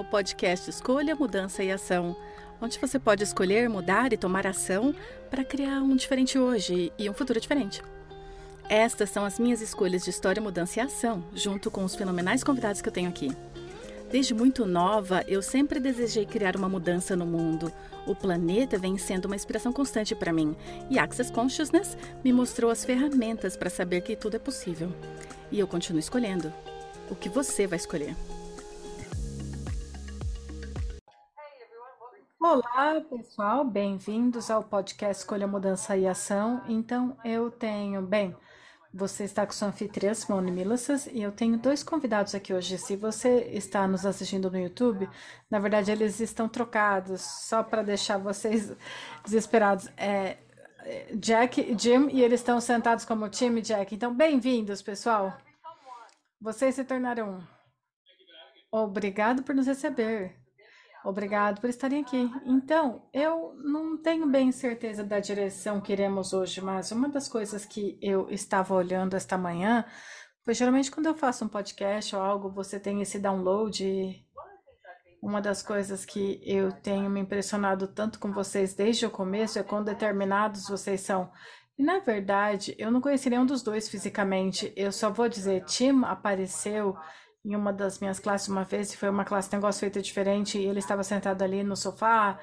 ao podcast Escolha, Mudança e Ação, onde você pode escolher, mudar e tomar ação para criar um diferente hoje e um futuro diferente. Estas são as minhas escolhas de história, mudança e ação, junto com os fenomenais convidados que eu tenho aqui. Desde muito nova, eu sempre desejei criar uma mudança no mundo. O planeta vem sendo uma inspiração constante para mim, e Access Consciousness me mostrou as ferramentas para saber que tudo é possível. E eu continuo escolhendo. O que você vai escolher? Olá, pessoal, bem-vindos ao podcast Escolha Mudança e Ação. Então, eu tenho, bem, você está com sua anfitriã Simone Milassas e eu tenho dois convidados aqui hoje. Se você está nos assistindo no YouTube, na verdade eles estão trocados, só para deixar vocês desesperados. É, é Jack e Jim, e eles estão sentados como time Jack. Então, bem-vindos, pessoal. Vocês se tornaram. Obrigado por nos receber. Obrigado por estarem aqui. Então, eu não tenho bem certeza da direção que iremos hoje, mas uma das coisas que eu estava olhando esta manhã foi geralmente quando eu faço um podcast ou algo, você tem esse download. Uma das coisas que eu tenho me impressionado tanto com vocês desde o começo é quão determinados vocês são. E na verdade, eu não conheci nenhum dos dois fisicamente. Eu só vou dizer, Tim apareceu em uma das minhas classes uma vez, foi uma classe de negócio feita diferente, e ele estava sentado ali no sofá,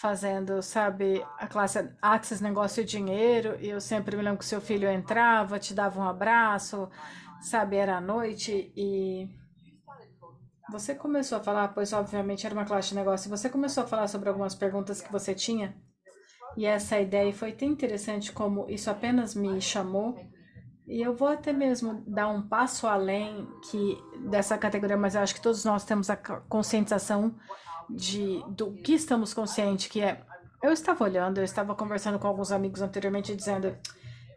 fazendo, sabe, a classe Access Negócio e Dinheiro, e eu sempre me lembro que seu filho entrava, te dava um abraço, sabe, era à noite, e você começou a falar, pois obviamente era uma classe de negócio, você começou a falar sobre algumas perguntas que você tinha, e essa ideia foi tão interessante como isso apenas me chamou e eu vou até mesmo dar um passo além que dessa categoria, mas eu acho que todos nós temos a conscientização de do que estamos conscientes, que é eu estava olhando, eu estava conversando com alguns amigos anteriormente dizendo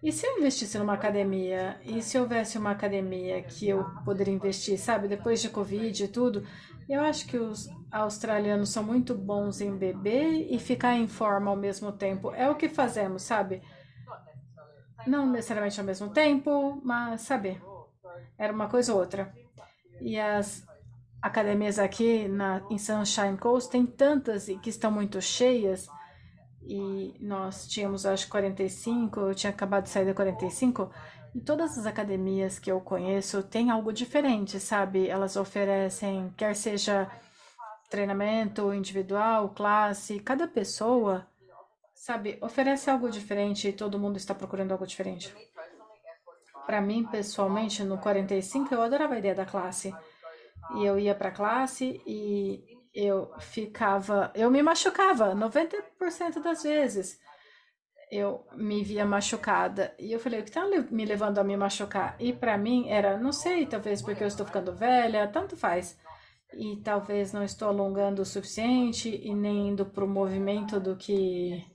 e se eu investisse numa academia? E se houvesse uma academia que eu poderia investir, sabe? Depois de Covid e tudo, eu acho que os australianos são muito bons em beber e ficar em forma ao mesmo tempo. É o que fazemos, sabe? Não necessariamente ao mesmo tempo, mas saber. Era uma coisa ou outra. E as academias aqui na, em Sunshine Coast tem tantas e que estão muito cheias. E nós tínhamos, acho, 45, eu tinha acabado de sair da 45. E todas as academias que eu conheço têm algo diferente, sabe? Elas oferecem, quer seja treinamento individual, classe, cada pessoa Sabe, oferece algo diferente e todo mundo está procurando algo diferente. Para mim, pessoalmente, no 45, eu adorava a ideia da classe. E eu ia para a classe e eu ficava. Eu me machucava 90% das vezes. Eu me via machucada. E eu falei, o que está me levando a me machucar? E para mim era, não sei, talvez porque eu estou ficando velha, tanto faz. E talvez não estou alongando o suficiente e nem indo para o movimento do que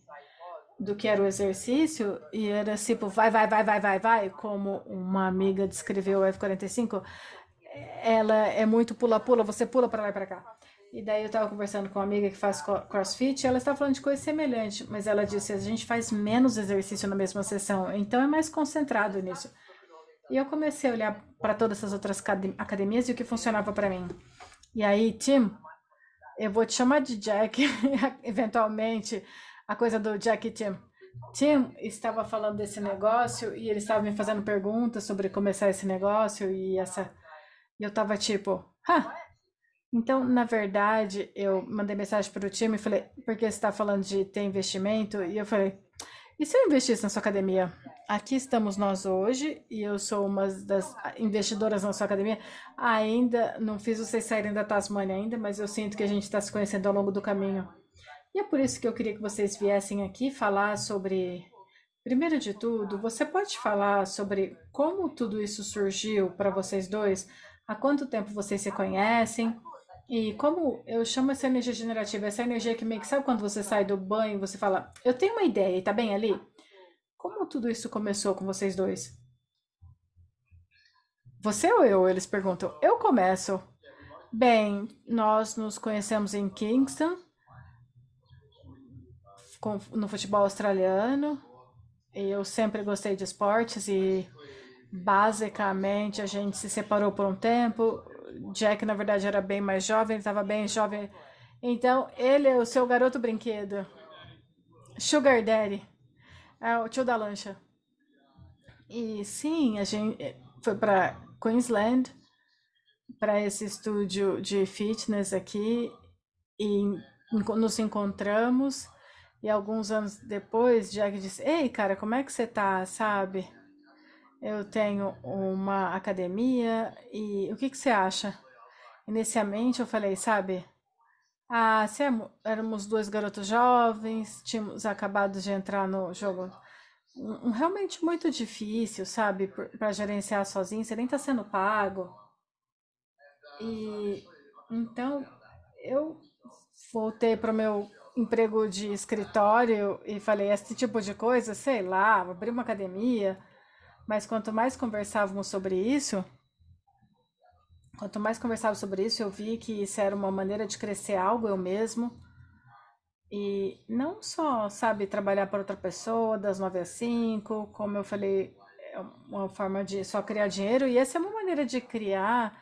do que era o exercício e era tipo vai, vai, vai, vai, vai, vai, como uma amiga descreveu o F45, ela é muito pula-pula, você pula para lá e para cá. E daí eu estava conversando com uma amiga que faz crossfit, ela estava falando de coisa semelhante, mas ela disse: a gente faz menos exercício na mesma sessão, então é mais concentrado nisso. E eu comecei a olhar para todas essas outras academias e o que funcionava para mim. E aí, Tim, eu vou te chamar de Jack, eventualmente, a coisa do Jack Tim. Tim estava falando desse negócio e ele estava me fazendo perguntas sobre começar esse negócio e essa. E eu tava tipo, ah. Então, na verdade, eu mandei mensagem para o time e falei, porque você está falando de ter investimento? E eu falei, e se eu investisse na sua academia? Aqui estamos nós hoje e eu sou uma das investidoras na sua academia. Ainda não fiz vocês saírem da Tasmania ainda, mas eu sinto que a gente está se conhecendo ao longo do caminho. E é por isso que eu queria que vocês viessem aqui falar sobre. Primeiro de tudo, você pode falar sobre como tudo isso surgiu para vocês dois? Há quanto tempo vocês se conhecem? E como eu chamo essa energia generativa, essa energia que meio que sabe quando você sai do banho e você fala, eu tenho uma ideia e tá bem ali? Como tudo isso começou com vocês dois? Você ou eu? Eles perguntam. Eu começo. Bem, nós nos conhecemos em Kingston com, no futebol australiano. Eu sempre gostei de esportes e basicamente a gente se separou por um tempo. Jack, na verdade, era bem mais jovem, ele estava bem jovem. Então, ele é o seu garoto brinquedo. Sugar Daddy. É o tio da lancha. E sim, a gente foi para Queensland para esse estúdio de fitness aqui e nos encontramos e alguns anos depois Jack disse: "Ei, cara, como é que você tá, sabe? Eu tenho uma academia e o que que você acha?" Inicialmente eu falei, sabe? Ah, se éramos dois garotos jovens, tínhamos acabado de entrar no jogo um, realmente muito difícil, sabe, para gerenciar sozinho, você nem está sendo pago. E então eu voltei para o meu emprego de escritório e falei: esse tipo de coisa, sei lá, abrir uma academia. Mas quanto mais conversávamos sobre isso, quanto mais conversávamos sobre isso, eu vi que isso era uma maneira de crescer algo eu mesmo. E não só, sabe, trabalhar para outra pessoa das 9 às 5, como eu falei, é uma forma de só criar dinheiro, e essa é uma maneira de criar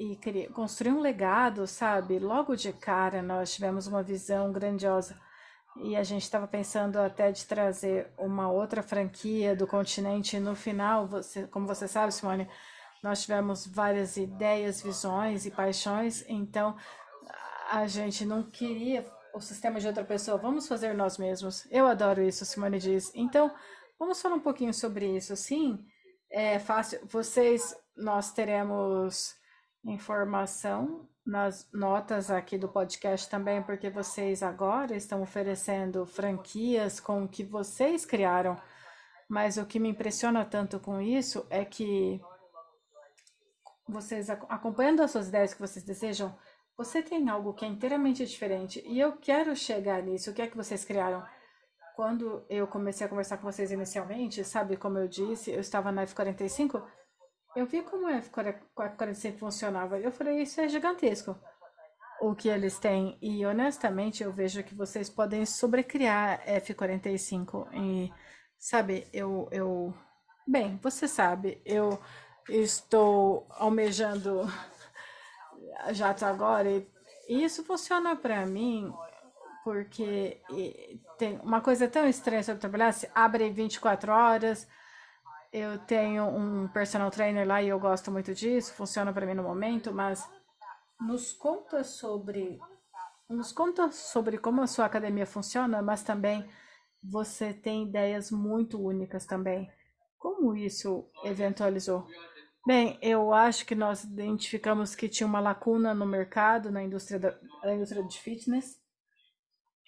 e construir um legado, sabe? Logo de cara nós tivemos uma visão grandiosa e a gente estava pensando até de trazer uma outra franquia do continente. No final, você, como você sabe, Simone, nós tivemos várias ideias, visões e paixões, então a gente não queria o sistema de outra pessoa, vamos fazer nós mesmos. Eu adoro isso, Simone diz. Então, vamos falar um pouquinho sobre isso. Sim, é fácil. Vocês, nós teremos informação nas notas aqui do podcast também, porque vocês agora estão oferecendo franquias com o que vocês criaram. Mas o que me impressiona tanto com isso é que vocês acompanhando as suas ideias que vocês desejam, você tem algo que é inteiramente diferente e eu quero chegar nisso. O que é que vocês criaram? Quando eu comecei a conversar com vocês inicialmente, sabe como eu disse, eu estava na F45, eu vi como a F45 funcionava. Eu falei, isso é gigantesco o que eles têm. E honestamente, eu vejo que vocês podem sobrecriar F45. E, sabe, eu, eu. Bem, você sabe, eu estou almejando já tá agora. E isso funciona para mim porque tem uma coisa tão estranha sobre trabalhar, se abre 24 horas. Eu tenho um personal trainer lá e eu gosto muito disso, funciona para mim no momento, mas nos conta sobre nos conta sobre como a sua academia funciona, mas também você tem ideias muito únicas também. Como isso eventualizou? Bem, eu acho que nós identificamos que tinha uma lacuna no mercado, na indústria, da, na indústria de fitness,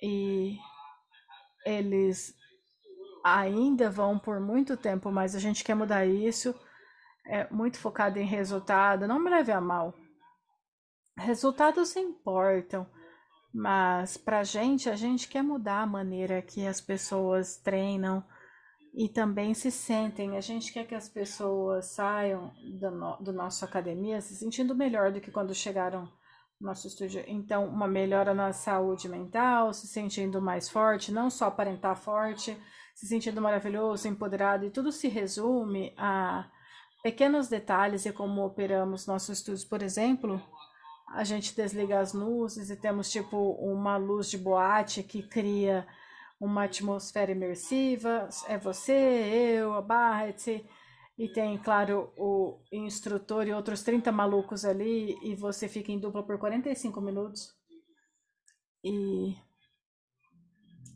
e eles ainda vão por muito tempo, mas a gente quer mudar isso. É muito focado em resultado, não me leve a mal. Resultados importam, mas pra gente, a gente quer mudar a maneira que as pessoas treinam, e também se sentem. A gente quer que as pessoas saiam do, no, do nosso academia se sentindo melhor do que quando chegaram no nosso estúdio. Então, uma melhora na saúde mental, se sentindo mais forte, não só aparentar forte, se sentindo maravilhoso, empoderado, e tudo se resume a pequenos detalhes e como operamos nossos estúdios. Por exemplo, a gente desliga as luzes e temos tipo uma luz de boate que cria uma atmosfera imersiva, é você, eu, a Barrett, e tem, claro, o instrutor e outros 30 malucos ali, e você fica em dupla por 45 minutos. E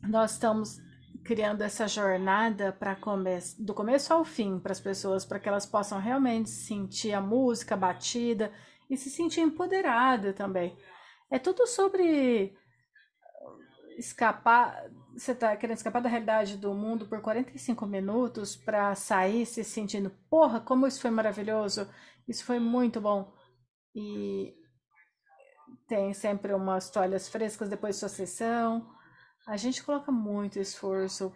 nós estamos criando essa jornada para come do começo ao fim para as pessoas, para que elas possam realmente sentir a música, a batida e se sentir empoderada também. É tudo sobre escapar você tá querendo escapar da realidade do mundo por 45 minutos para sair se sentindo, porra, como isso foi maravilhoso, isso foi muito bom. E tem sempre umas toalhas frescas depois de sua sessão. A gente coloca muito esforço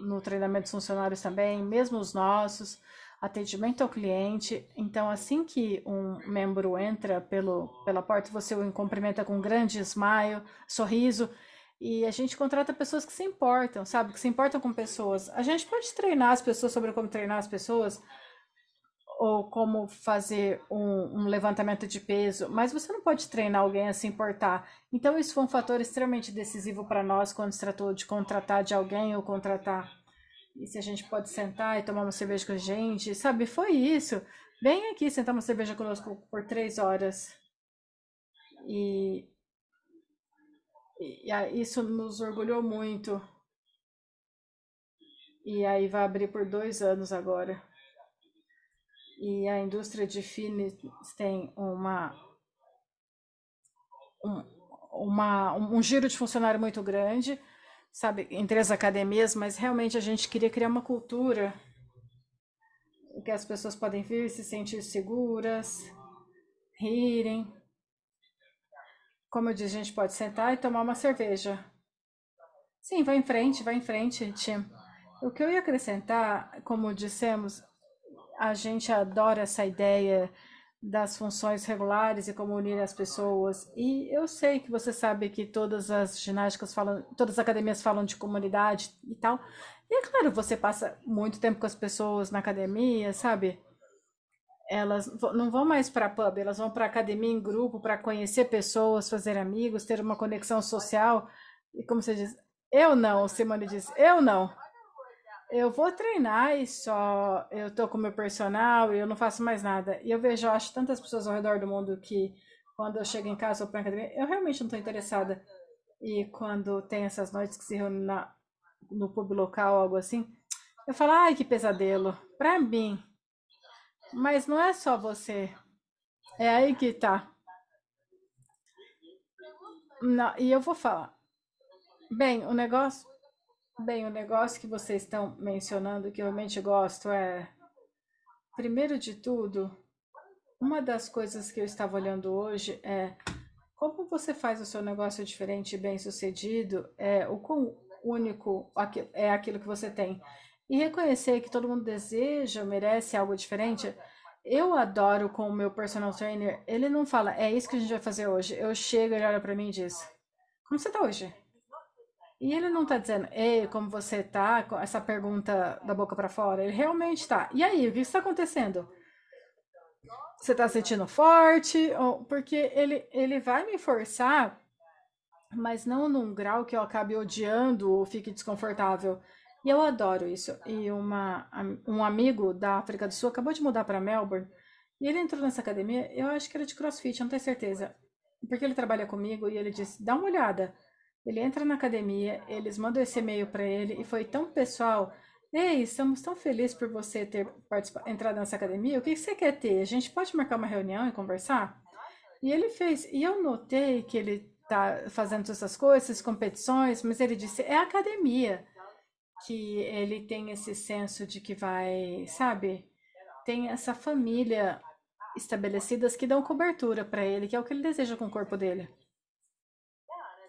no treinamento dos funcionários também, mesmo os nossos, atendimento ao cliente. Então, assim que um membro entra pelo, pela porta, você o cumprimenta com um grande smile, sorriso e a gente contrata pessoas que se importam, sabe? Que se importam com pessoas. A gente pode treinar as pessoas sobre como treinar as pessoas. Ou como fazer um, um, levantamento de peso, mas você não pode treinar alguém a se importar. Então, isso foi um fator extremamente decisivo para nós quando se tratou de contratar de alguém ou contratar. E se a gente pode sentar e tomar uma cerveja com a gente, sabe? Foi isso. Vem aqui sentar uma cerveja conosco por três horas. E, e isso nos orgulhou muito. E aí vai abrir por dois anos agora e a indústria de fitness tem uma, um, uma, um giro de funcionário muito grande, sabe, entre as academias, mas realmente a gente queria criar uma cultura que as pessoas podem vir, se sentir seguras, rirem. Como eu disse, a gente pode sentar e tomar uma cerveja. Sim, vai em frente, vai em frente, Tim. O que eu ia acrescentar, como dissemos, a gente adora essa ideia das funções regulares e como unir as pessoas. E eu sei que você sabe que todas as ginásticas falam, todas as academias falam de comunidade e tal. E é claro, você passa muito tempo com as pessoas na academia, sabe? Elas não vão mais para pub, elas vão para academia em grupo para conhecer pessoas, fazer amigos, ter uma conexão social. E como você diz, eu não, Simone diz, eu não. Eu vou treinar e só eu tô com meu personal e eu não faço mais nada. E eu vejo, eu acho tantas pessoas ao redor do mundo que quando eu chego em casa ou pra academia, eu realmente não tô interessada. E quando tem essas noites que se reúnem na, no pub local, algo assim, eu falo, ai, que pesadelo. Pra mim. Mas não é só você. É aí que tá. Não, e eu vou falar. Bem, o negócio Bem, o negócio que vocês estão mencionando que eu realmente gosto é, primeiro de tudo, uma das coisas que eu estava olhando hoje é como você faz o seu negócio diferente e bem sucedido, é o quão único é aquilo que você tem. E reconhecer que todo mundo deseja, merece algo diferente. Eu adoro com o meu personal trainer, ele não fala, é isso que a gente vai fazer hoje. Eu chego, ele olha para mim e diz: Como você está hoje? E ele não está dizendo, ei, como você está, com essa pergunta da boca para fora. Ele realmente está. E aí, o que está acontecendo? Você está sentindo forte? Ou, porque ele, ele vai me forçar, mas não num grau que eu acabe odiando ou fique desconfortável. E eu adoro isso. E uma, um amigo da África do Sul acabou de mudar para Melbourne. E ele entrou nessa academia, eu acho que era de crossfit, não tenho certeza. Porque ele trabalha comigo e ele disse: dá uma olhada. Ele entra na academia, eles mandam esse e-mail para ele e foi tão pessoal. Ei, estamos tão felizes por você ter entrado nessa academia. O que você quer ter? A gente pode marcar uma reunião e conversar? E ele fez. E eu notei que ele tá fazendo essas coisas, competições, mas ele disse: é academia. Que ele tem esse senso de que vai, sabe? Tem essa família estabelecidas que dão cobertura para ele, que é o que ele deseja com o corpo dele.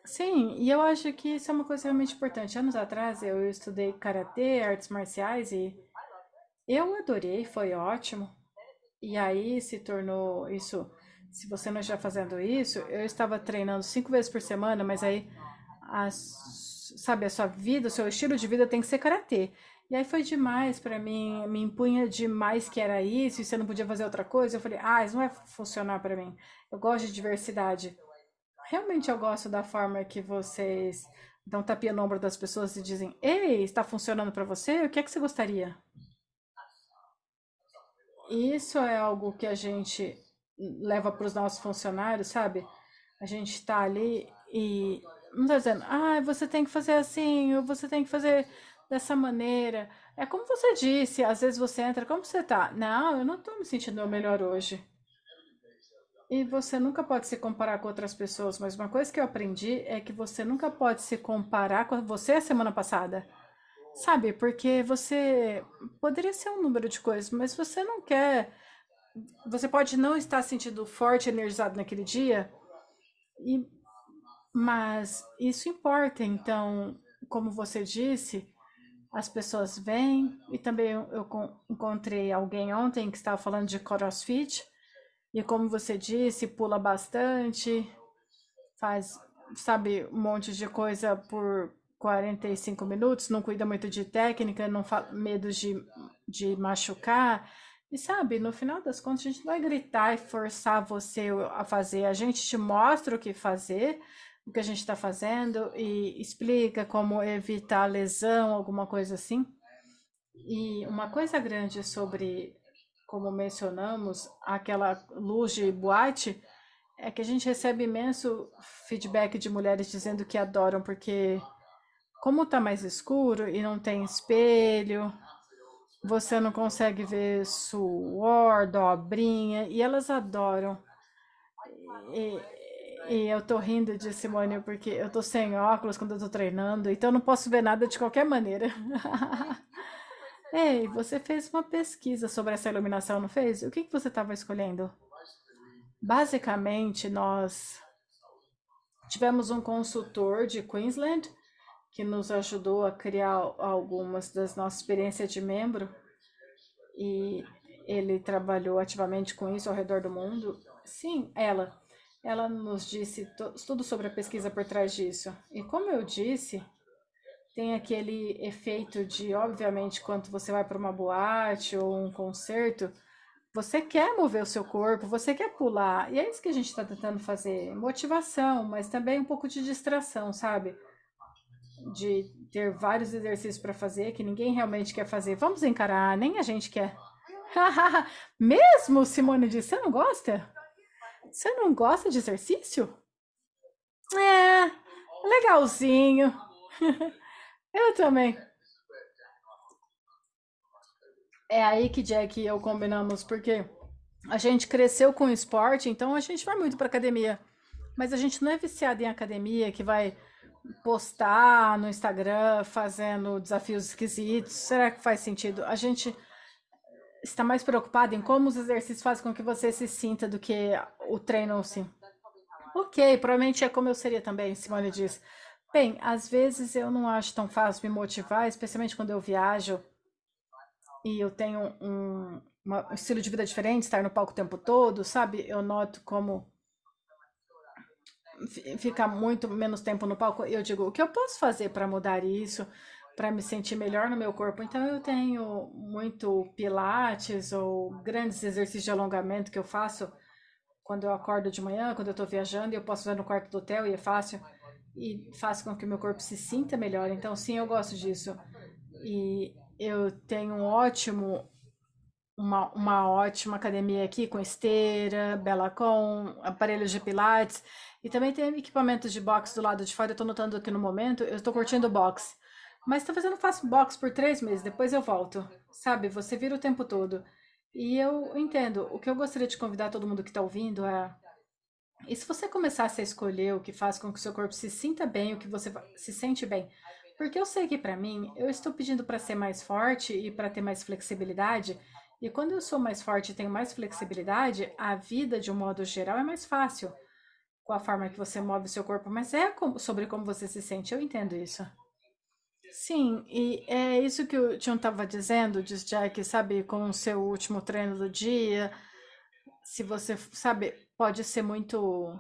Sim, e eu acho que isso é uma coisa realmente importante. Anos atrás eu estudei karatê, artes marciais e eu adorei, foi ótimo. E aí se tornou isso. Se você não está fazendo isso, eu estava treinando cinco vezes por semana, mas aí, a, sabe, a sua vida, o seu estilo de vida tem que ser karatê. E aí foi demais para mim, me impunha demais que era isso, e você não podia fazer outra coisa. Eu falei, ah, isso não vai funcionar para mim. Eu gosto de diversidade realmente eu gosto da forma que vocês dão tapinha no ombro das pessoas e dizem: Ei, está funcionando para você? O que é que você gostaria? Isso é algo que a gente leva para os nossos funcionários, sabe? A gente está ali e não está dizendo, ah, você tem que fazer assim, ou você tem que fazer dessa maneira. É como você disse, às vezes você entra, como você tá? Não, eu não estou me sentindo melhor hoje. E você nunca pode se comparar com outras pessoas, mas uma coisa que eu aprendi é que você nunca pode se comparar com você a semana passada. Sabe? Porque você poderia ser um número de coisas, mas você não quer. Você pode não estar sentindo forte, energizado naquele dia, e... mas isso importa. Então, como você disse, as pessoas vêm, e também eu encontrei alguém ontem que estava falando de crossfit e como você disse, pula bastante, faz, sabe, um monte de coisa por 45 minutos, não cuida muito de técnica, não faz medo de, de machucar. E sabe, no final das contas, a gente não vai gritar e forçar você a fazer. A gente te mostra o que fazer, o que a gente está fazendo e explica como evitar lesão, alguma coisa assim. E uma coisa grande sobre, como mencionamos, aquela luz de boate, é que a gente recebe imenso feedback de mulheres dizendo que adoram, porque como tá mais escuro e não tem espelho, você não consegue ver suor, dobrinha, e elas adoram. E, e eu tô rindo de Simone porque eu tô sem óculos quando eu tô treinando, então eu não posso ver nada de qualquer maneira. Ei, você fez uma pesquisa sobre essa iluminação, não fez? O que, que você estava escolhendo? Basicamente, nós tivemos um consultor de Queensland que nos ajudou a criar algumas das nossas experiências de membro e ele trabalhou ativamente com isso ao redor do mundo. Sim, ela. Ela nos disse tudo sobre a pesquisa por trás disso. E como eu disse, tem aquele efeito de, obviamente, quando você vai para uma boate ou um concerto, você quer mover o seu corpo, você quer pular. E é isso que a gente está tentando fazer. Motivação, mas também um pouco de distração, sabe? De ter vários exercícios para fazer que ninguém realmente quer fazer. Vamos encarar, nem a gente quer. Mesmo, Simone disse, você não gosta? Você não gosta de exercício? É, legalzinho. Eu também. É aí que Jack e eu combinamos, porque a gente cresceu com esporte, então a gente vai muito para academia. Mas a gente não é viciado em academia que vai postar no Instagram fazendo desafios esquisitos. Será que faz sentido? A gente está mais preocupado em como os exercícios fazem com que você se sinta do que o treino sim. Ok, provavelmente é como eu seria também, Simone diz. Bem, às vezes eu não acho tão fácil me motivar, especialmente quando eu viajo e eu tenho um, um estilo de vida diferente, estar no palco o tempo todo, sabe? Eu noto como fica muito menos tempo no palco. Eu digo, o que eu posso fazer para mudar isso, para me sentir melhor no meu corpo? Então eu tenho muito pilates ou grandes exercícios de alongamento que eu faço quando eu acordo de manhã, quando eu estou viajando, e eu posso ver no quarto do hotel e é fácil e faz com que o meu corpo se sinta melhor. Então, sim, eu gosto disso. E eu tenho um ótimo, uma, uma ótima academia aqui com esteira, Belacon, aparelhos de pilates. E também tem equipamentos de boxe do lado de fora. Eu estou notando aqui no momento, eu estou curtindo boxe. Mas talvez eu não faça boxe por três meses, depois eu volto. Sabe, você vira o tempo todo. E eu entendo. O que eu gostaria de convidar todo mundo que está ouvindo é e se você começasse a escolher o que faz com que o seu corpo se sinta bem, o que você se sente bem? Porque eu sei que para mim, eu estou pedindo para ser mais forte e para ter mais flexibilidade, e quando eu sou mais forte e tenho mais flexibilidade, a vida de um modo geral é mais fácil com a forma que você move o seu corpo, mas é sobre como você se sente, eu entendo isso. Sim, e é isso que o Tião estava dizendo, diz Jack, sabe, com o seu último treino do dia, se você, sabe, pode ser muito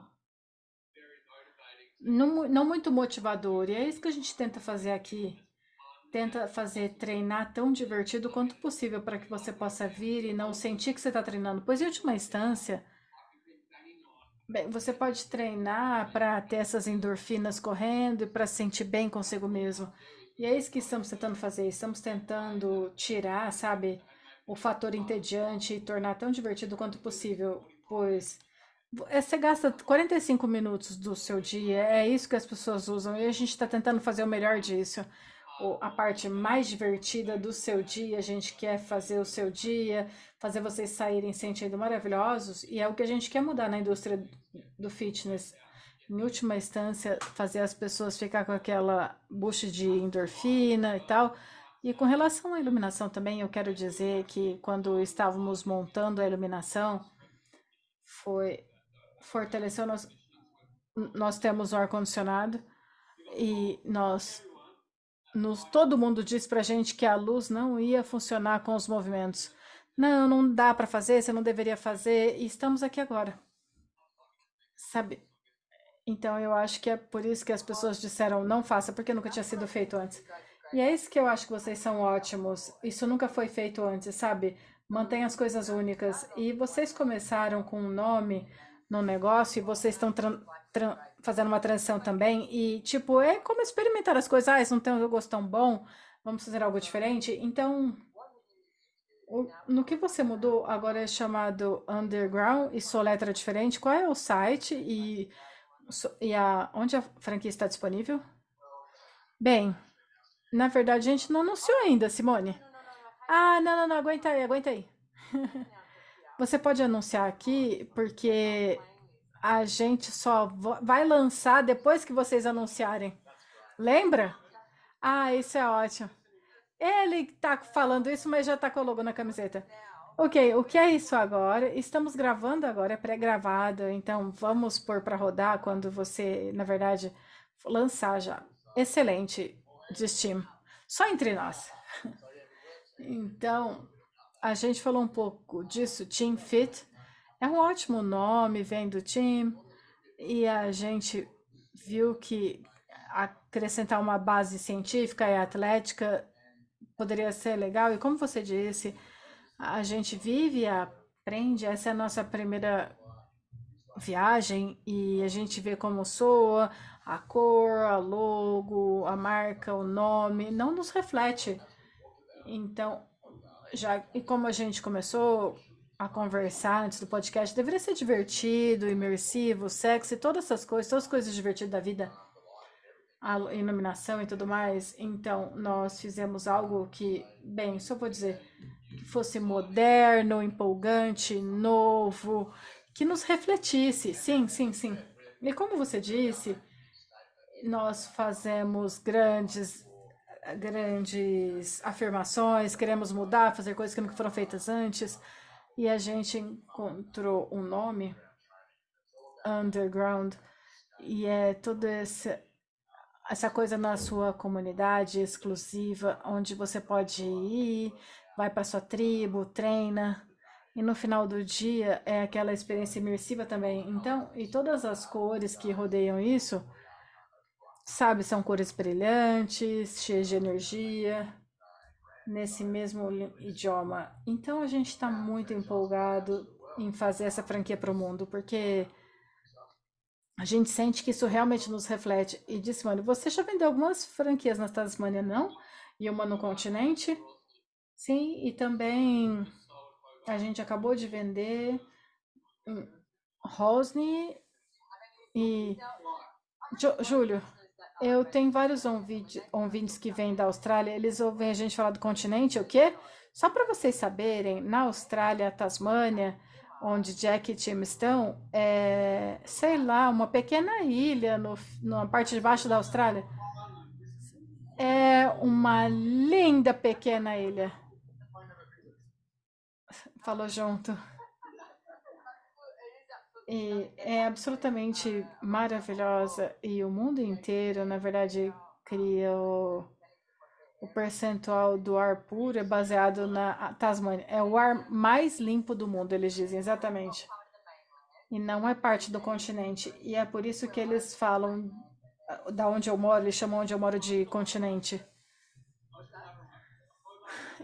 não, não muito motivador. E é isso que a gente tenta fazer aqui. Tenta fazer treinar tão divertido quanto possível para que você possa vir e não sentir que você está treinando. Pois, em última instância, bem, você pode treinar para ter essas endorfinas correndo e para se sentir bem consigo mesmo. E é isso que estamos tentando fazer. Estamos tentando tirar, sabe, o fator entediante e tornar tão divertido quanto possível. Pois você gasta 45 minutos do seu dia, é isso que as pessoas usam, e a gente está tentando fazer o melhor disso. a parte mais divertida do seu dia, a gente quer fazer o seu dia, fazer vocês saírem sentindo maravilhosos, e é o que a gente quer mudar na indústria do fitness. Em última instância, fazer as pessoas ficar com aquela bucha de endorfina e tal. E com relação à iluminação também, eu quero dizer que quando estávamos montando a iluminação, foi fortaleceu nós nós temos o ar condicionado e nós nos todo mundo disse pra gente que a luz não ia funcionar com os movimentos. Não, não dá para fazer, você não deveria fazer e estamos aqui agora. Sabe? Então eu acho que é por isso que as pessoas disseram não faça, porque nunca tinha sido feito antes. E é isso que eu acho que vocês são ótimos. Isso nunca foi feito antes, sabe? mantém as coisas únicas. E vocês começaram com um nome no negócio e vocês estão fazendo uma transição também. E, tipo, é como experimentar as coisas. Ah, isso não tem um gosto tão bom, vamos fazer algo diferente. Então, o, no que você mudou agora é chamado Underground e sua letra diferente. Qual é o site e, e a, onde a franquia está disponível? Bem, na verdade a gente não anunciou ainda, Simone. Ah, não, não, não, aguenta aí, aguenta aí. Você pode anunciar aqui, porque a gente só vai lançar depois que vocês anunciarem. Lembra? Ah, isso é ótimo. Ele tá falando isso, mas já tá com o logo na camiseta. Ok, o que é isso agora? Estamos gravando agora, é pré-gravado, então vamos pôr para rodar quando você, na verdade, lançar já. Excelente, de Steam. Só entre nós. Então, a gente falou um pouco disso, Team Fit. É um ótimo nome, vem do team, e a gente viu que acrescentar uma base científica e atlética poderia ser legal. E como você disse, a gente vive e aprende, essa é a nossa primeira viagem e a gente vê como soa, a cor, a logo, a marca, o nome, não nos reflete. Então, já e como a gente começou a conversar antes do podcast, deveria ser divertido, imersivo, sexy, todas essas coisas, todas as coisas divertidas da vida, a iluminação e tudo mais. Então, nós fizemos algo que, bem, só vou dizer, que fosse moderno, empolgante, novo, que nos refletisse. Sim, sim, sim. E como você disse, nós fazemos grandes grandes afirmações, queremos mudar, fazer coisas que não foram feitas antes, e a gente encontrou um nome, Underground, e é toda essa, essa coisa na sua comunidade exclusiva, onde você pode ir, vai para sua tribo, treina, e no final do dia é aquela experiência imersiva também. Então, e todas as cores que rodeiam isso, Sabe, são cores brilhantes, cheias de energia, nesse mesmo idioma. Então a gente está muito empolgado em fazer essa franquia para o mundo, porque a gente sente que isso realmente nos reflete. E disse, mano, você já vendeu algumas franquias na Tasmânia, não? E uma no continente? Sim, e também a gente acabou de vender Rosny e. Júlio, eu tenho vários ouvintes que vêm da Austrália, eles ouvem a gente falar do continente, o quê? Só para vocês saberem, na Austrália, Tasmânia, onde Jack e Tim estão, é, sei lá, uma pequena ilha na parte de baixo da Austrália. É uma linda pequena ilha. Falou junto. E é absolutamente maravilhosa e o mundo inteiro, na verdade, cria o, percentual do ar puro é baseado na Tasmânia. É o ar mais limpo do mundo, eles dizem exatamente. E não é parte do continente. E é por isso que eles falam da onde eu moro, eles chamam onde eu moro de continente.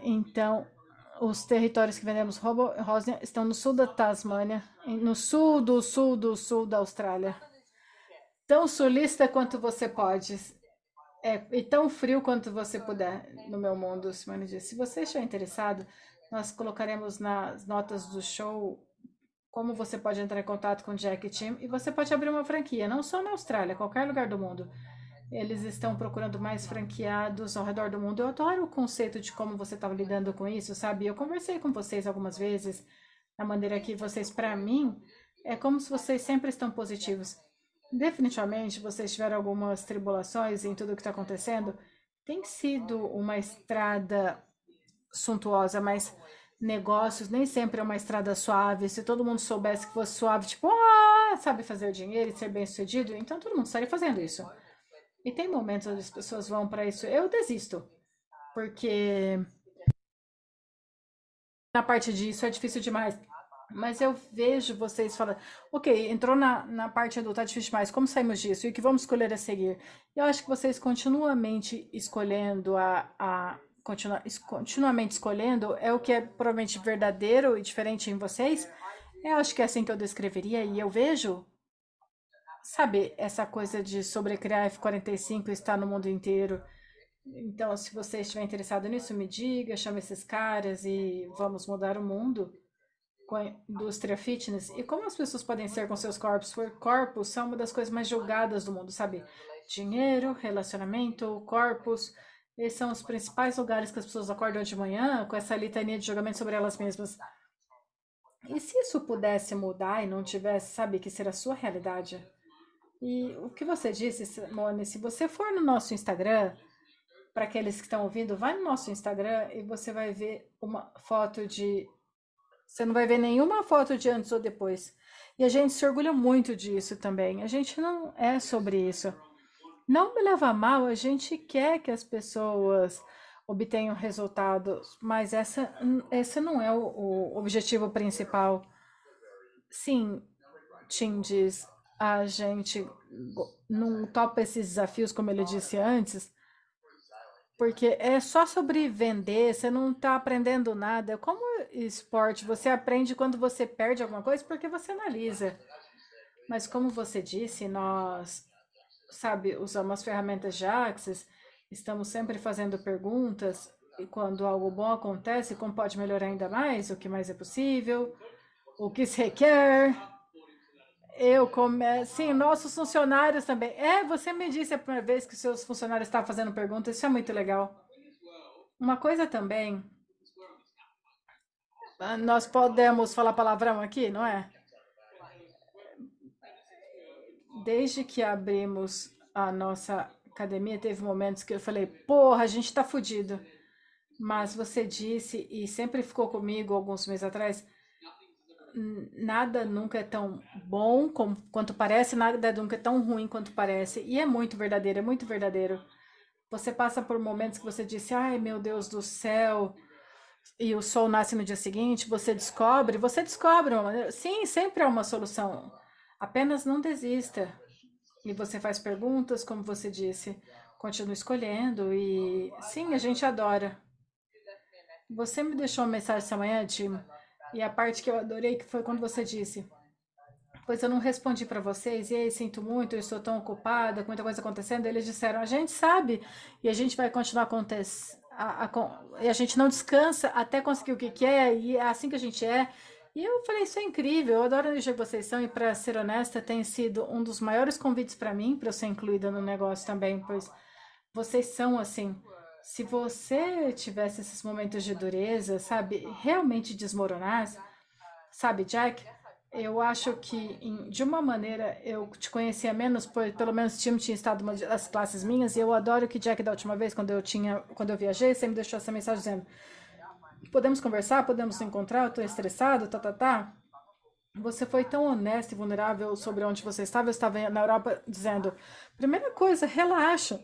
Então, os territórios que vendemos Rosnia estão no sul da Tasmânia, no sul do sul do sul da Austrália. Tão sulista quanto você pode. É, e tão frio quanto você puder no meu mundo, Simone disse. Se você estiver interessado, nós colocaremos nas notas do show como você pode entrar em contato com o Jack Tim e você pode abrir uma franquia, não só na Austrália, qualquer lugar do mundo. Eles estão procurando mais franqueados ao redor do mundo. Eu adoro o conceito de como você estava lidando com isso, sabe? Eu conversei com vocês algumas vezes, da maneira que vocês, para mim, é como se vocês sempre estão positivos. Definitivamente, vocês tiveram algumas tribulações em tudo o que está acontecendo. Tem sido uma estrada suntuosa, mas negócios nem sempre é uma estrada suave. Se todo mundo soubesse que fosse suave, tipo, ah, sabe fazer dinheiro e ser bem sucedido, então todo mundo estaria fazendo isso. E tem momentos onde as pessoas vão para isso. Eu desisto. Porque na parte disso é difícil demais. Mas eu vejo vocês falando, ok, entrou na, na parte adulta, é difícil demais, como saímos disso? E o que vamos escolher a seguir? Eu acho que vocês continuamente escolhendo a, a continua, continuamente escolhendo é o que é provavelmente verdadeiro e diferente em vocês. Eu acho que é assim que eu descreveria e eu vejo, sabe, essa coisa de sobrecriar F45 está no mundo inteiro. Então, se você estiver interessado nisso, me diga, chame esses caras e vamos mudar o mundo com a indústria fitness. E como as pessoas podem ser com seus corpos? Corpos são uma das coisas mais julgadas do mundo, sabe? Dinheiro, relacionamento, corpos. Esses são os principais lugares que as pessoas acordam de manhã com essa litania de julgamento sobre elas mesmas. E se isso pudesse mudar e não tivesse, sabe, que ser a sua realidade? E o que você disse, Simone, se você for no nosso Instagram, para aqueles que estão ouvindo, vai no nosso Instagram e você vai ver uma foto de. Você não vai ver nenhuma foto de antes ou depois. E a gente se orgulha muito disso também. A gente não é sobre isso. Não me leva a mal, a gente quer que as pessoas obtenham resultados, mas essa, esse não é o, o objetivo principal. Sim, Tim diz, a gente não topa esses desafios, como ele disse antes, porque é só sobre vender, você não está aprendendo nada. Como esporte, você aprende quando você perde alguma coisa porque você analisa. Mas como você disse, nós sabe, usamos as ferramentas de Axis, estamos sempre fazendo perguntas, e quando algo bom acontece, como pode melhorar ainda mais, o que mais é possível, o que se requer. Eu come... Sim, nossos funcionários também. É, você me disse a primeira vez que seus funcionários estavam fazendo perguntas, isso é muito legal. Uma coisa também. Nós podemos falar palavrão aqui, não é? desde que abrimos a nossa academia, teve momentos que eu falei, porra, a gente tá fudido. Mas você disse, e sempre ficou comigo alguns meses atrás, nada nunca é tão bom como, quanto parece, nada nunca é tão ruim quanto parece. E é muito verdadeiro, é muito verdadeiro. Você passa por momentos que você disse, ai meu Deus do céu, e o sol nasce no dia seguinte, você descobre, você descobre. Sim, sempre há uma solução. Apenas não desista. E você faz perguntas, como você disse, continua escolhendo e sim, a gente adora. Você me deixou uma mensagem essa manhã, Tim, e a parte que eu adorei que foi quando você disse: Pois eu não respondi para vocês, e aí sinto muito, eu estou tão ocupada, com muita coisa acontecendo. Eles disseram: A gente sabe, e a gente vai continuar acontecendo. A, a, e a gente não descansa até conseguir o que quer, e é assim que a gente é. E eu falei, isso é incrível, eu adoro a energia que vocês são, e para ser honesta, tem sido um dos maiores convites para mim, para eu ser incluída no negócio também, pois vocês são assim. Se você tivesse esses momentos de dureza, sabe, realmente desmoronar, sabe, Jack, eu acho que em, de uma maneira eu te conhecia menos, por, pelo menos o time tinha estado uma das classes minhas, e eu adoro que Jack da última vez, quando eu tinha, quando eu viajei, você me deixou essa mensagem dizendo podemos conversar, podemos se encontrar, eu estou estressado, tá, tá, tá. Você foi tão honesto e vulnerável sobre onde você estava. Eu estava na Europa dizendo: primeira coisa, relaxa.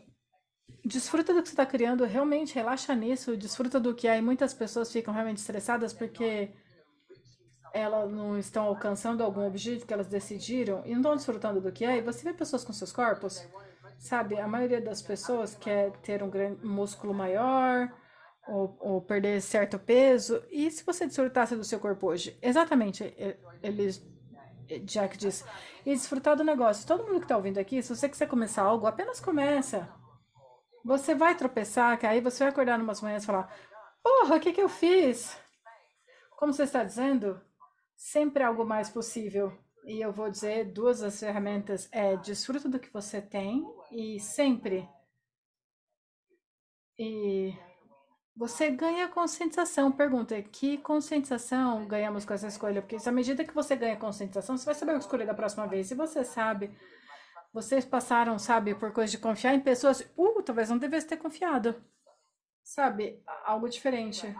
Desfruta do que você está criando, realmente relaxa nisso, desfruta do que há. E muitas pessoas ficam realmente estressadas porque elas não estão alcançando algum objetivo que elas decidiram e não estão desfrutando do que é. E você vê pessoas com seus corpos, sabe? A maioria das pessoas quer ter um grande músculo maior, ou, ou, perder certo peso. E se você desfrutasse do seu corpo hoje? Exatamente, eles Jack diz, e desfrutar do negócio. Todo mundo que está ouvindo aqui, se você quiser começar algo, apenas começa. Você vai tropeçar, que aí você vai acordar umas manhãs e falar: Porra, o que, que eu fiz? Como você está dizendo, sempre algo mais possível. E eu vou dizer duas das ferramentas é desfruta do que você tem e sempre. E você ganha conscientização. Pergunta: que conscientização ganhamos com essa escolha? Porque à medida que você ganha conscientização, você vai saber o que escolher da próxima vez. Se você sabe, vocês passaram, sabe, por coisa de confiar em pessoas, uh, talvez não devesse ter confiado. Sabe, algo diferente.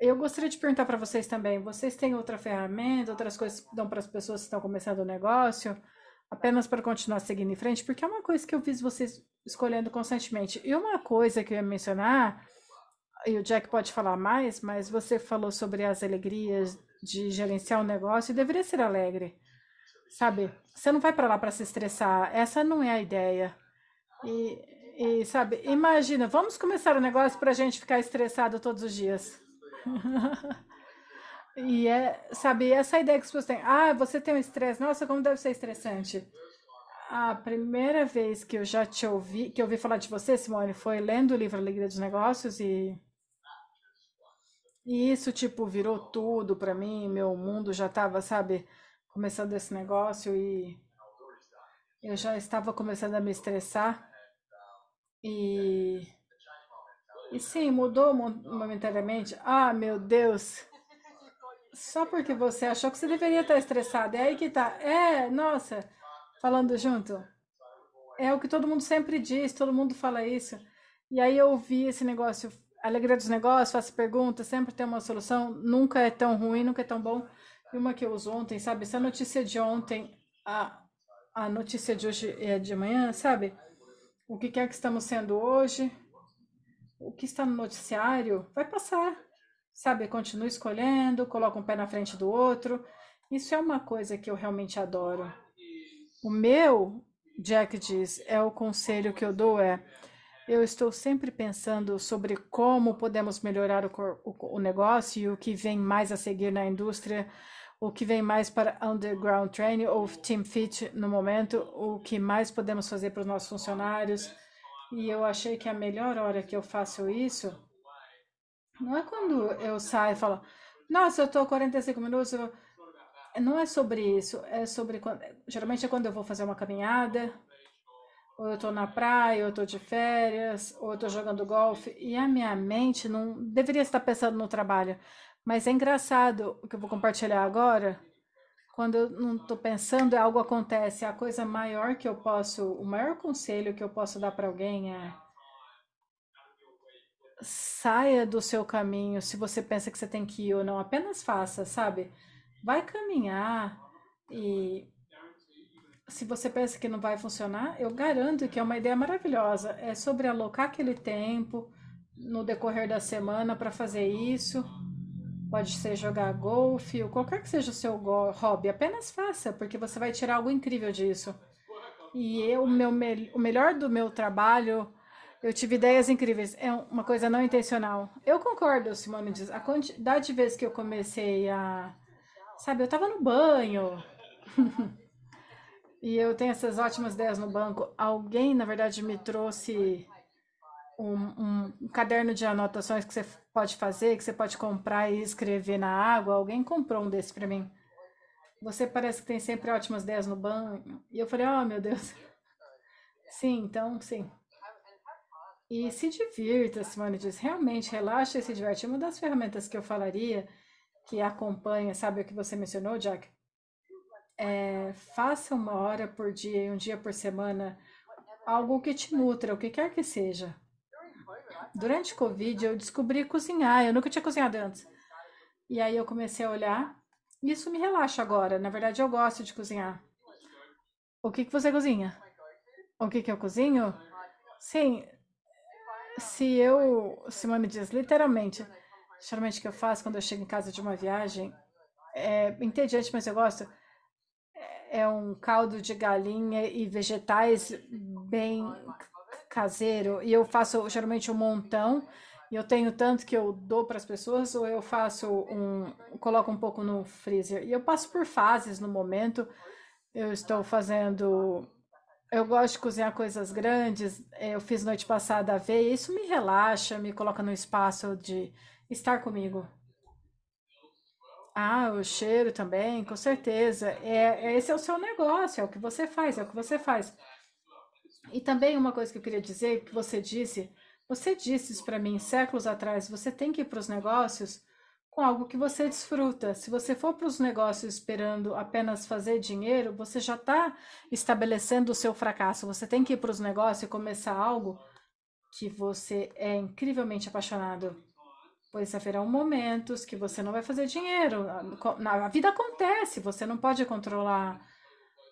Eu gostaria de perguntar para vocês também: vocês têm outra ferramenta, outras coisas que dão para as pessoas que estão começando o negócio? apenas para continuar seguindo em frente, porque é uma coisa que eu fiz vocês escolhendo constantemente. E uma coisa que eu ia mencionar, e o Jack pode falar mais, mas você falou sobre as alegrias de gerenciar um negócio e deveria ser alegre. Sabe? Você não vai para lá para se estressar. Essa não é a ideia. E E sabe, imagina, vamos começar o um negócio para a gente ficar estressado todos os dias. e é, sabe, essa ideia que as pessoas têm, ah, você tem um estresse, nossa, como deve ser estressante. A primeira vez que eu já te ouvi, que eu ouvi falar de você, Simone, foi lendo o livro Alegria dos Negócios e e isso tipo virou tudo para mim, meu mundo já estava, sabe, começando esse negócio e eu já estava começando a me estressar. E e sim, mudou momentaneamente. Ah, meu Deus. Só porque você achou que você deveria estar estressado. É aí que tá. É, nossa falando junto. É o que todo mundo sempre diz, todo mundo fala isso. E aí eu vi esse negócio, alegria dos negócios, faço perguntas, sempre tem uma solução, nunca é tão ruim, nunca é tão bom. E uma que eu uso ontem, sabe? Essa notícia de ontem, a, a notícia de hoje é de amanhã, sabe? O que quer que estamos sendo hoje, o que está no noticiário, vai passar, sabe? Continua escolhendo, coloca um pé na frente do outro. Isso é uma coisa que eu realmente adoro. O meu, Jack diz, é o conselho que eu dou é eu estou sempre pensando sobre como podemos melhorar o, o, o, negócio e o que vem mais a seguir na indústria, o que vem mais para underground training ou team fit no momento, o que mais podemos fazer para os nossos funcionários. E eu achei que a melhor hora que eu faço isso não é quando eu saio e falo, nossa, eu estou 45 minutos, eu não é sobre isso, é sobre quando, geralmente é quando eu vou fazer uma caminhada, ou eu estou na praia, ou eu estou de férias, ou eu estou jogando golfe, e a minha mente não deveria estar pensando no trabalho. Mas é engraçado o que eu vou compartilhar agora. Quando eu não estou pensando, algo acontece. A coisa maior que eu posso, o maior conselho que eu posso dar para alguém é saia do seu caminho se você pensa que você tem que ir ou não. Apenas faça, sabe? vai caminhar e se você pensa que não vai funcionar, eu garanto que é uma ideia maravilhosa. É sobre alocar aquele tempo no decorrer da semana para fazer isso. Pode ser jogar golfe ou qualquer que seja o seu hobby. Apenas faça, porque você vai tirar algo incrível disso. E eu, meu, o melhor do meu trabalho, eu tive ideias incríveis. É uma coisa não intencional. Eu concordo, Simone diz. A quantidade de vezes que eu comecei a Sabe, eu tava no banho. e eu tenho essas ótimas ideias no banco. Alguém, na verdade, me trouxe um, um, caderno de anotações que você pode fazer, que você pode comprar e escrever na água. Alguém comprou um desse para mim. Você parece que tem sempre ótimas ideias no banho. E eu falei, oh meu Deus. Sim, então, sim. E se divirta, Simone diz. Realmente, relaxa e se diverte. Uma das ferramentas que eu falaria que acompanha, sabe o que você mencionou, Jack? É, faça uma hora por dia e um dia por semana algo que te nutra, o que quer que seja. Durante o Covid, eu descobri cozinhar. Eu nunca tinha cozinhado antes. E aí eu comecei a olhar. Isso me relaxa agora. Na verdade, eu gosto de cozinhar. O que, que você cozinha? O que, que eu cozinho? Sim. Se eu, Simone diz, literalmente, geralmente que eu faço quando eu chego em casa de uma viagem, é entediante, mas eu gosto. É, é um caldo de galinha e vegetais bem caseiro. E eu faço geralmente um montão. E eu tenho tanto que eu dou para as pessoas, ou eu faço um. coloco um pouco no freezer. E eu passo por fases no momento. Eu estou fazendo. Eu gosto de cozinhar coisas grandes. Eu fiz noite passada a ver. Isso me relaxa, me coloca no espaço de estar comigo. Ah, o cheiro também, com certeza. É, é, esse é o seu negócio, é o que você faz, é o que você faz. E também uma coisa que eu queria dizer, que você disse, você disse isso para mim séculos atrás, você tem que ir para os negócios com algo que você desfruta. Se você for para os negócios esperando apenas fazer dinheiro, você já está estabelecendo o seu fracasso. Você tem que ir para os negócios e começar algo que você é incrivelmente apaixonado pois haverão momentos que você não vai fazer dinheiro. A vida acontece, você não pode controlar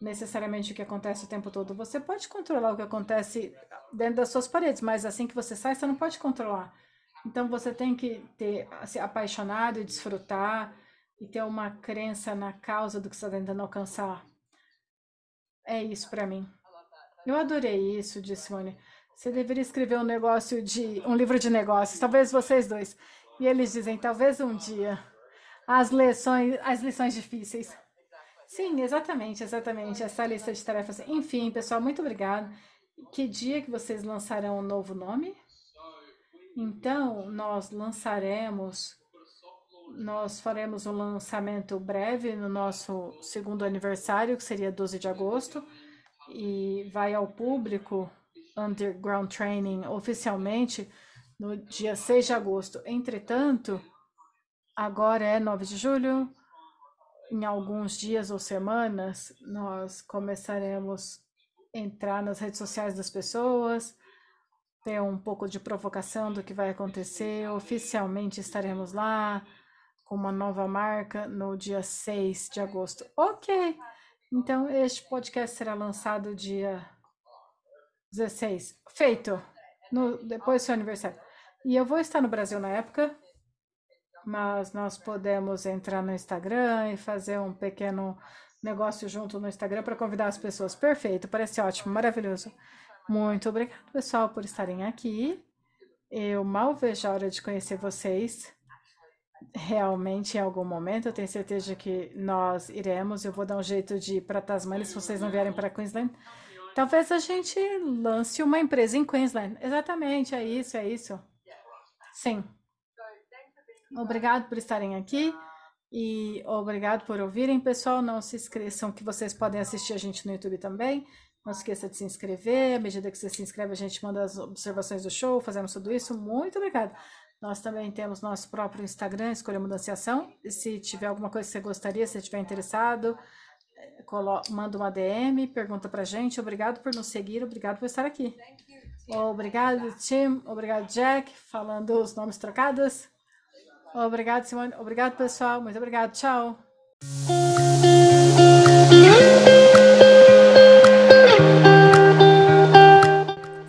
necessariamente o que acontece o tempo todo. Você pode controlar o que acontece dentro das suas paredes, mas assim que você sai, você não pode controlar. Então você tem que ter se apaixonado e desfrutar e ter uma crença na causa do que você está tentando alcançar. É isso para mim. Eu adorei isso, disse Simone. Você deveria escrever um negócio de um livro de negócios, talvez vocês dois. E eles dizem, talvez um dia. As lições, as lições difíceis. Sim, exatamente, exatamente. Essa lista de tarefas. Enfim, pessoal, muito obrigado. Que dia que vocês lançarão um novo nome? Então, nós lançaremos, nós faremos um lançamento breve no nosso segundo aniversário, que seria 12 de agosto, e vai ao público Underground Training oficialmente no dia 6 de agosto. Entretanto, agora é 9 de julho, em alguns dias ou semanas, nós começaremos a entrar nas redes sociais das pessoas, ter um pouco de provocação do que vai acontecer. Oficialmente estaremos lá com uma nova marca no dia 6 de agosto. Ok, então este podcast será lançado dia 16. Feito. No, depois do seu aniversário. E eu vou estar no Brasil na época, mas nós podemos entrar no Instagram e fazer um pequeno negócio junto no Instagram para convidar as pessoas. Perfeito, parece ótimo, maravilhoso. Muito obrigado, pessoal, por estarem aqui. Eu mal vejo a hora de conhecer vocês. Realmente, em algum momento, eu tenho certeza que nós iremos. Eu vou dar um jeito de ir para Tasmania se vocês não vierem para Queensland. Talvez a gente lance uma empresa em Queensland. Exatamente, é isso, é isso. Sim. Obrigado por estarem aqui e obrigado por ouvirem, pessoal. Não se esqueçam que vocês podem assistir a gente no YouTube também. Não se esqueça de se inscrever. À medida que você se inscreve, a gente manda as observações do show, fazemos tudo isso. Muito obrigado. Nós também temos nosso próprio Instagram, Escolha Mudanciação. E se tiver alguma coisa que você gostaria, se estiver interessado, manda uma DM, pergunta pra gente. Obrigado por nos seguir, obrigado por estar aqui. Obrigado, Tim. Obrigado, Jack, falando os nomes trocados. Obrigado, Simone. Obrigado, pessoal. Muito obrigado. Tchau.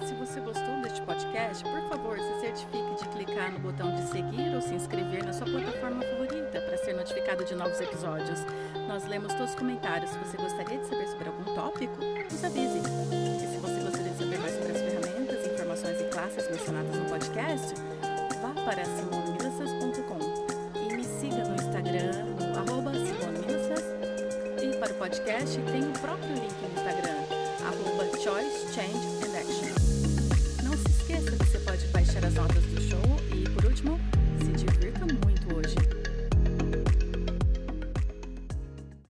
Se você gostou deste podcast, por favor, se certifique de clicar no botão de seguir ou se inscrever na sua plataforma favorita para ser notificado de novos episódios. Nós lemos todos os comentários. Se você gostaria de saber sobre algum tópico, nos avise. E se você gostaria de saber mais sobre as ferramentas, informações e classes mencionadas no podcast, vá para simonomilassas.com Instagram, no arroba. E para o podcast, tem o próprio link no Instagram, arroba Choice, Change and Action. Não se esqueça que você pode baixar as notas do show